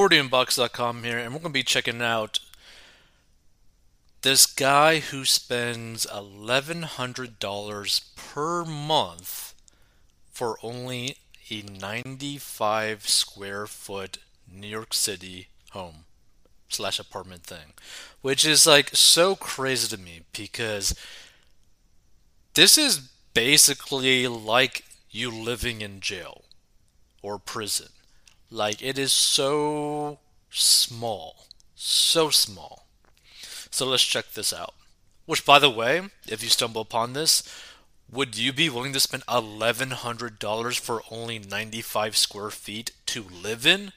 40inbox.com here, and we're going to be checking out this guy who spends $1,100 per month for only a 95 square foot New York City home slash apartment thing, which is like so crazy to me because this is basically like you living in jail or prison. Like it is so small, so small. So let's check this out. Which, by the way, if you stumble upon this, would you be willing to spend $1,100 for only 95 square feet to live in?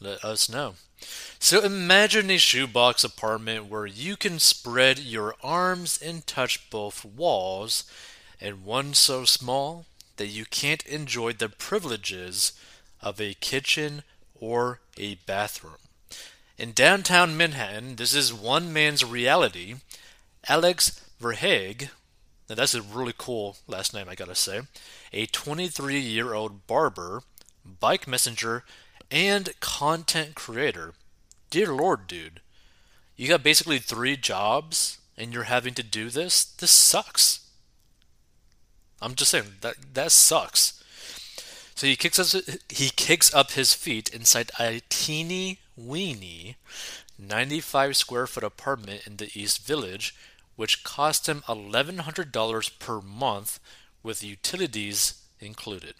Let us know. So imagine a shoebox apartment where you can spread your arms and touch both walls, and one so small that you can't enjoy the privileges of a kitchen or a bathroom. In downtown Manhattan, this is one man's reality. Alex Verhaeghe, now that's a really cool last name, I gotta say, a 23 year old barber, bike messenger, and content creator. Dear Lord, dude, you got basically three jobs and you're having to do this? This sucks. I'm just saying that that sucks. So he kicks us he kicks up his feet inside a teeny weeny 95 square foot apartment in the East Village, which cost him $1,100 per month with utilities included.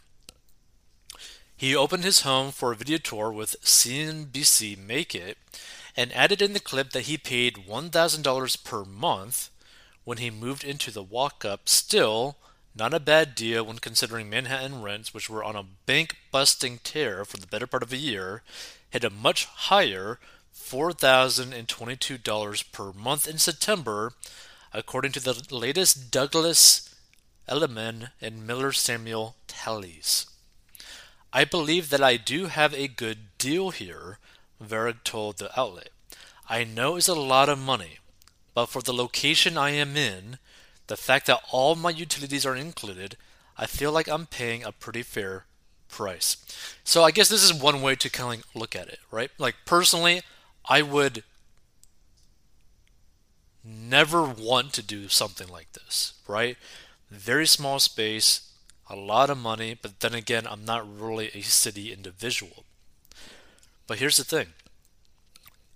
He opened his home for a video tour with CNBC Make It and added in the clip that he paid $1,000 per month when he moved into the walk up. Still, not a bad deal when considering Manhattan rents, which were on a bank busting tear for the better part of a year, hit a much higher $4,022 per month in September, according to the latest Douglas Elliman and Miller Samuel tallies. I believe that I do have a good deal here, Verhaeghe told the outlet. I know it's a lot of money, but for the location I am in, the fact that all my utilities are included, I feel like I'm paying a pretty fair price. So I guess this is one way to kind of look at it, right? Like personally, I would never want to do something like this, right? Very small space, a lot of money, but then again, I'm not really a city individual. But here's the thing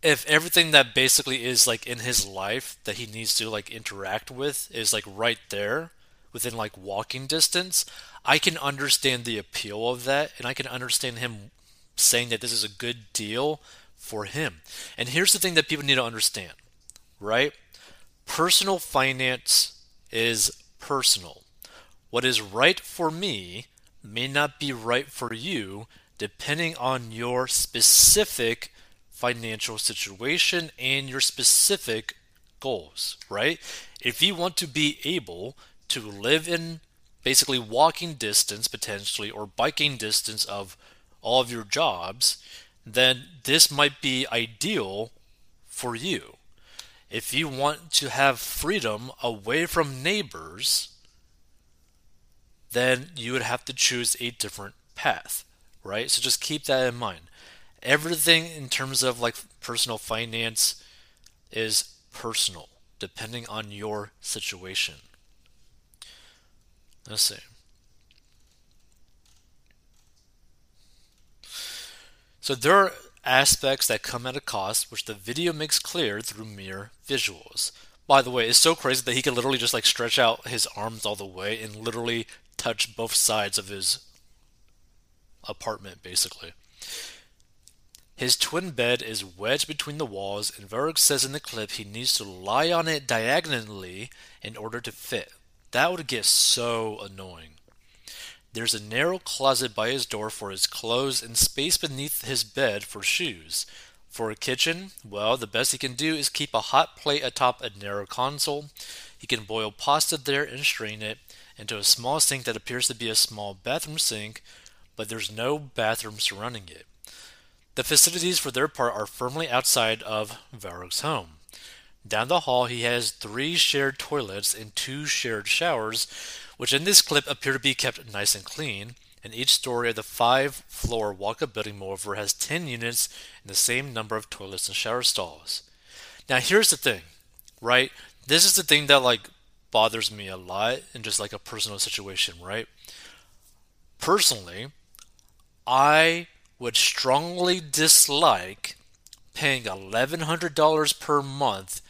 if everything that basically is like in his life that he needs to like interact with is like right there within like walking distance, I can understand the appeal of that and I can understand him saying that this is a good deal for him. And here's the thing that people need to understand, right? Personal finance is personal. What is right for me may not be right for you depending on your specific financial situation and your specific goals, right? If you want to be able to live in basically walking distance potentially or biking distance of all of your jobs, then this might be ideal for you. If you want to have freedom away from neighbors, then you would have to choose a different path, right? So just keep that in mind everything in terms of like personal finance is personal depending on your situation. Let's see. So there are aspects that come at a cost, which the video makes clear through mere visuals. By the way, it's so crazy that he can literally just like stretch out his arms all the way and literally touch both sides of his apartment, basically. His twin bed is wedged between the walls, and Verhaeghe says in the clip he needs to lie on it diagonally in order to fit. That would get so annoying. There's a narrow closet by his door for his clothes and space beneath his bed for shoes. For a kitchen, well, the best he can do is keep a hot plate atop a narrow console. He can boil pasta there and strain it into a small sink that appears to be a small bathroom sink, but there's no bathroom surrounding it. The facilities, for their part, are firmly outside of Verhaeghe's home. Down the hall, he has three shared toilets and two shared showers, which in this clip appear to be kept nice and clean, and each story of the five floor walk up building, moreover, has 10 units and the same number of toilets and shower stalls. Now, here's the thing, right? This is the thing that, like, bothers me a lot in just like a personal situation, right? Personally, I would strongly dislike paying $1,100 per month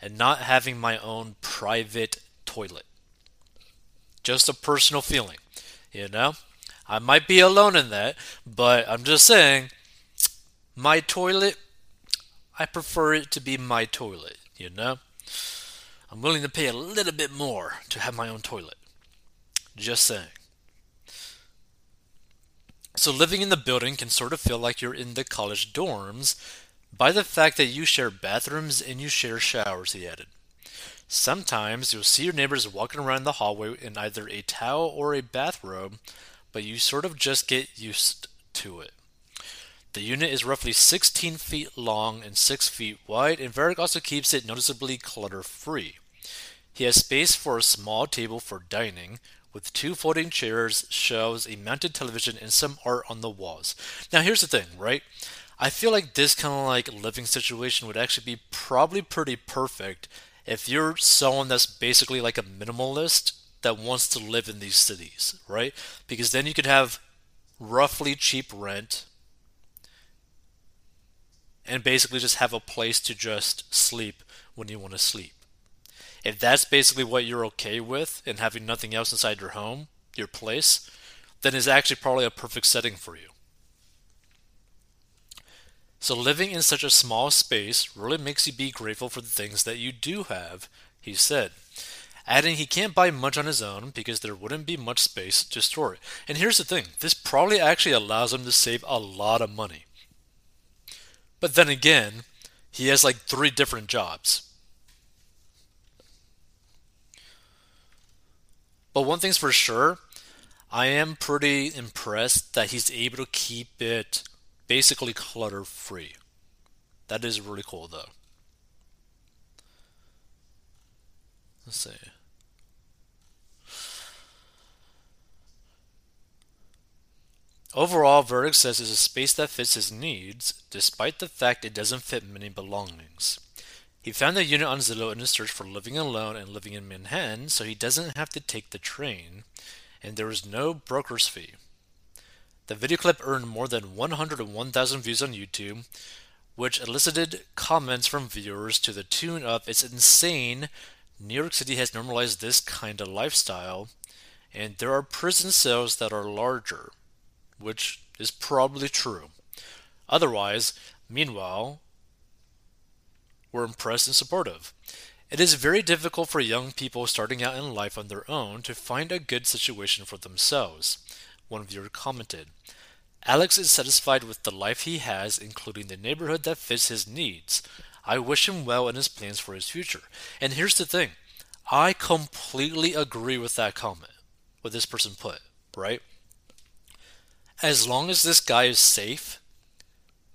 and not having my own private toilet. Just a personal feeling, you know? I might be alone in that, but I'm just saying, my toilet, I prefer it to be my toilet, you know? I'm willing to pay a little bit more to have my own toilet. Just saying. So, living in the building can sort of feel like you're in the college dorms by the fact that you share bathrooms and you share showers, he added. Sometimes you'll see your neighbors walking around the hallway in either a towel or a bathrobe, but you sort of just get used to it. The unit is roughly 16 feet long and 6 feet wide, and Varrick also keeps it noticeably clutter free. He has space for a small table for dining, with two folding chairs, shelves, a mounted television, and some art on the walls. Now, here's the thing, right? I feel like this kind of like living situation would actually be probably pretty perfect if you're someone that's basically like a minimalist that wants to live in these cities, right? Because then you could have roughly cheap rent and basically just have a place to just sleep when you want to sleep. If that's basically what you're okay with and having nothing else inside your home, your place, then it's actually probably a perfect setting for you. So living in such a small space really makes you be grateful for the things that you do have, he said. Adding he can't buy much on his own because there wouldn't be much space to store it. And here's the thing this probably actually allows him to save a lot of money. But then again, he has like three different jobs. But one thing's for sure, I am pretty impressed that he's able to keep it basically clutter free. That is really cool though. Let's see. Overall, Verdict says it's a space that fits his needs, despite the fact it doesn't fit many belongings. He found the unit on Zillow in his search for living alone and living in Manhattan, so he doesn't have to take the train, and there is no broker's fee. The video clip earned more than 101,000 views on YouTube, which elicited comments from viewers to the tune of It's insane, New York City has normalized this kind of lifestyle, and there are prison cells that are larger, which is probably true. Otherwise, meanwhile, were impressed and supportive. It is very difficult for young people starting out in life on their own to find a good situation for themselves, one viewer commented. Alex is satisfied with the life he has, including the neighborhood that fits his needs. I wish him well in his plans for his future. And here's the thing I completely agree with that comment, what this person put, right? As long as this guy is safe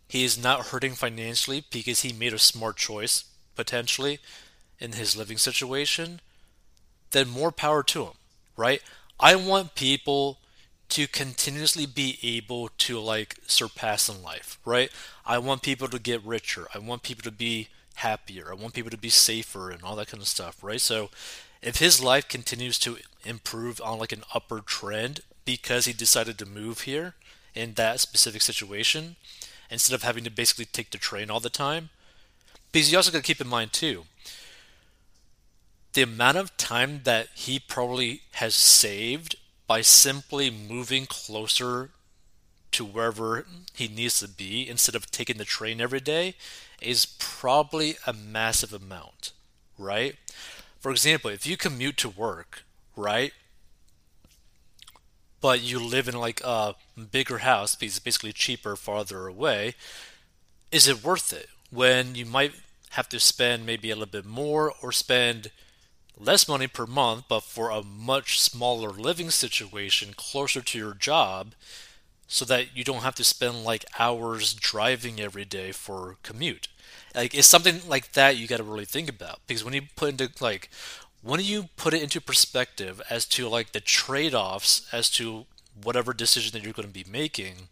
he is not hurting financially because he made a smart choice, potentially, in his living situation, then more power to him, right? I want people to continuously be able to like surpass in life, right? I want people to get richer. I want people to be happier. I want people to be safer and all that kind of stuff, right? So if his life continues to improve on like an upward trend because he decided to move here in that specific situation, instead of having to basically take the train all the time. Because you also got to keep in mind too, the amount of time that he probably has saved by simply moving closer to wherever he needs to be instead of taking the train every day is probably a massive amount, right? For example, if you commute to work, right? But you live in like a bigger house because it's basically cheaper farther away, is it worth it when you might have to spend maybe a little bit more or spend less money per month, but for a much smaller living situation closer to your job so that you don't have to spend like hours driving every day for commute? Like, it's something like that you got to really think about because when you put into like when you put it into perspective as to like the trade-offs as to whatever decision that you're going to be making,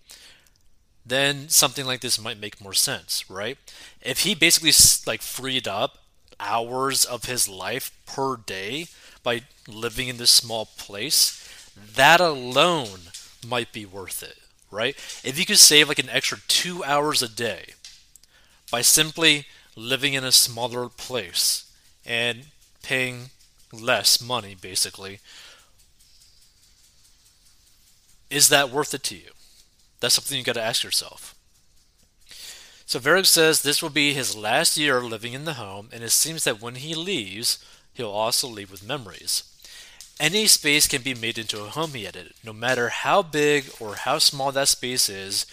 then something like this might make more sense, right? If he basically like freed up hours of his life per day by living in this small place, that alone might be worth it, right? If you could save like an extra two hours a day by simply living in a smaller place and paying less money, basically, is that worth it to you? That's something you got to ask yourself. So Varric says this will be his last year living in the home, and it seems that when he leaves, he'll also leave with memories. Any space can be made into a home, he added. No matter how big or how small that space is,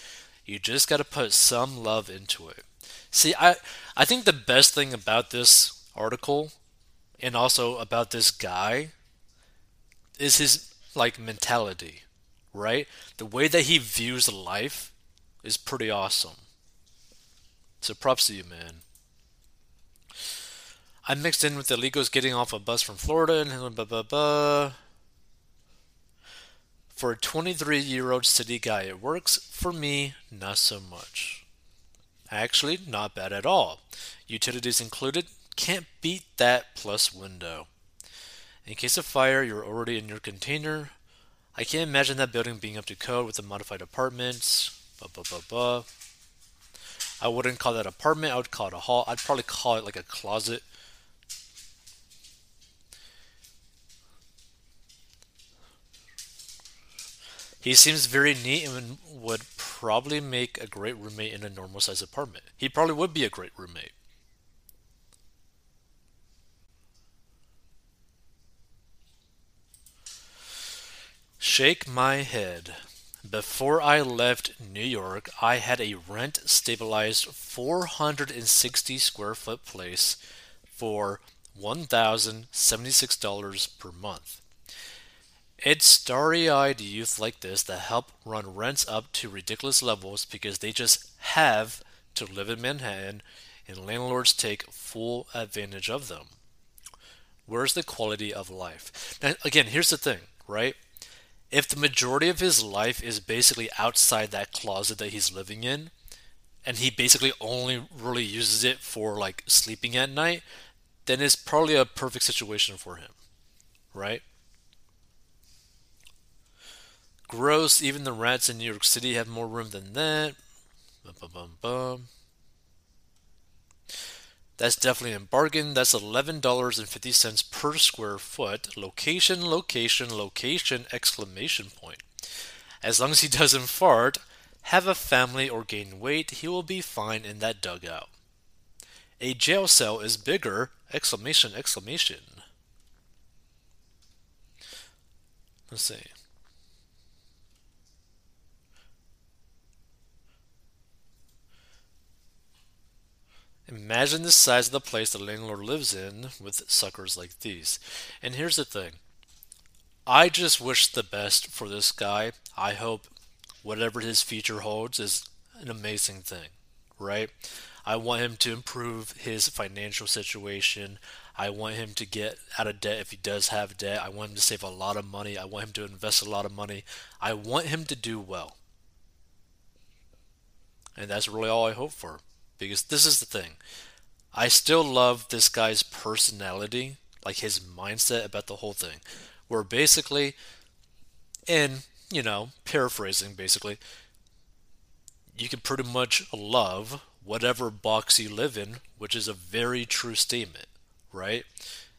you just got to put some love into it. See, I I think the best thing about this article and also about this guy is his like mentality, right? The way that he views life is pretty awesome. So props to you, man. I mixed in with the Legos getting off a bus from Florida and blah blah blah. For a 23 year old city guy, it works. For me, not so much. Actually, not bad at all. Utilities included, can't beat that plus window. In case of fire, you're already in your container. I can't imagine that building being up to code with the modified apartments. Blah, blah, blah, blah. I wouldn't call that apartment. I would call it a hall. I'd probably call it like a closet. He seems very neat and would probably make a great roommate in a normal sized apartment. He probably would be a great roommate. Shake my head. Before I left New York, I had a rent stabilized 460 square foot place for $1,076 per month. It's starry eyed youth like this that help run rents up to ridiculous levels because they just have to live in Manhattan and landlords take full advantage of them. Where's the quality of life? Now, again, here's the thing, right? If the majority of his life is basically outside that closet that he's living in, and he basically only really uses it for like sleeping at night, then it's probably a perfect situation for him, right? Gross, even the rats in New York City have more room than that. Bum, bum, bum. That's definitely a bargain. That's $11.50 per square foot. Location, location, location, exclamation point. As long as he doesn't fart, have a family, or gain weight, he will be fine in that dugout. A jail cell is bigger! Exclamation, exclamation. Let's see. Imagine the size of the place the landlord lives in with suckers like these. And here's the thing I just wish the best for this guy. I hope whatever his future holds is an amazing thing, right? I want him to improve his financial situation. I want him to get out of debt if he does have debt. I want him to save a lot of money. I want him to invest a lot of money. I want him to do well. And that's really all I hope for. Because this is the thing. I still love this guy's personality, like his mindset about the whole thing. Where basically, in, you know, paraphrasing basically, you can pretty much love whatever box you live in, which is a very true statement, right?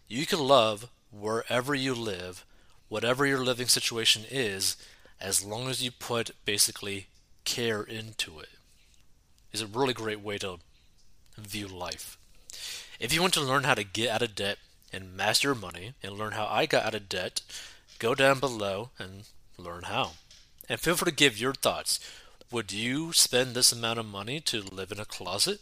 You can love wherever you live, whatever your living situation is, as long as you put basically care into it is a really great way to view life. If you want to learn how to get out of debt and master money and learn how I got out of debt, go down below and learn how. And feel free to give your thoughts. Would you spend this amount of money to live in a closet?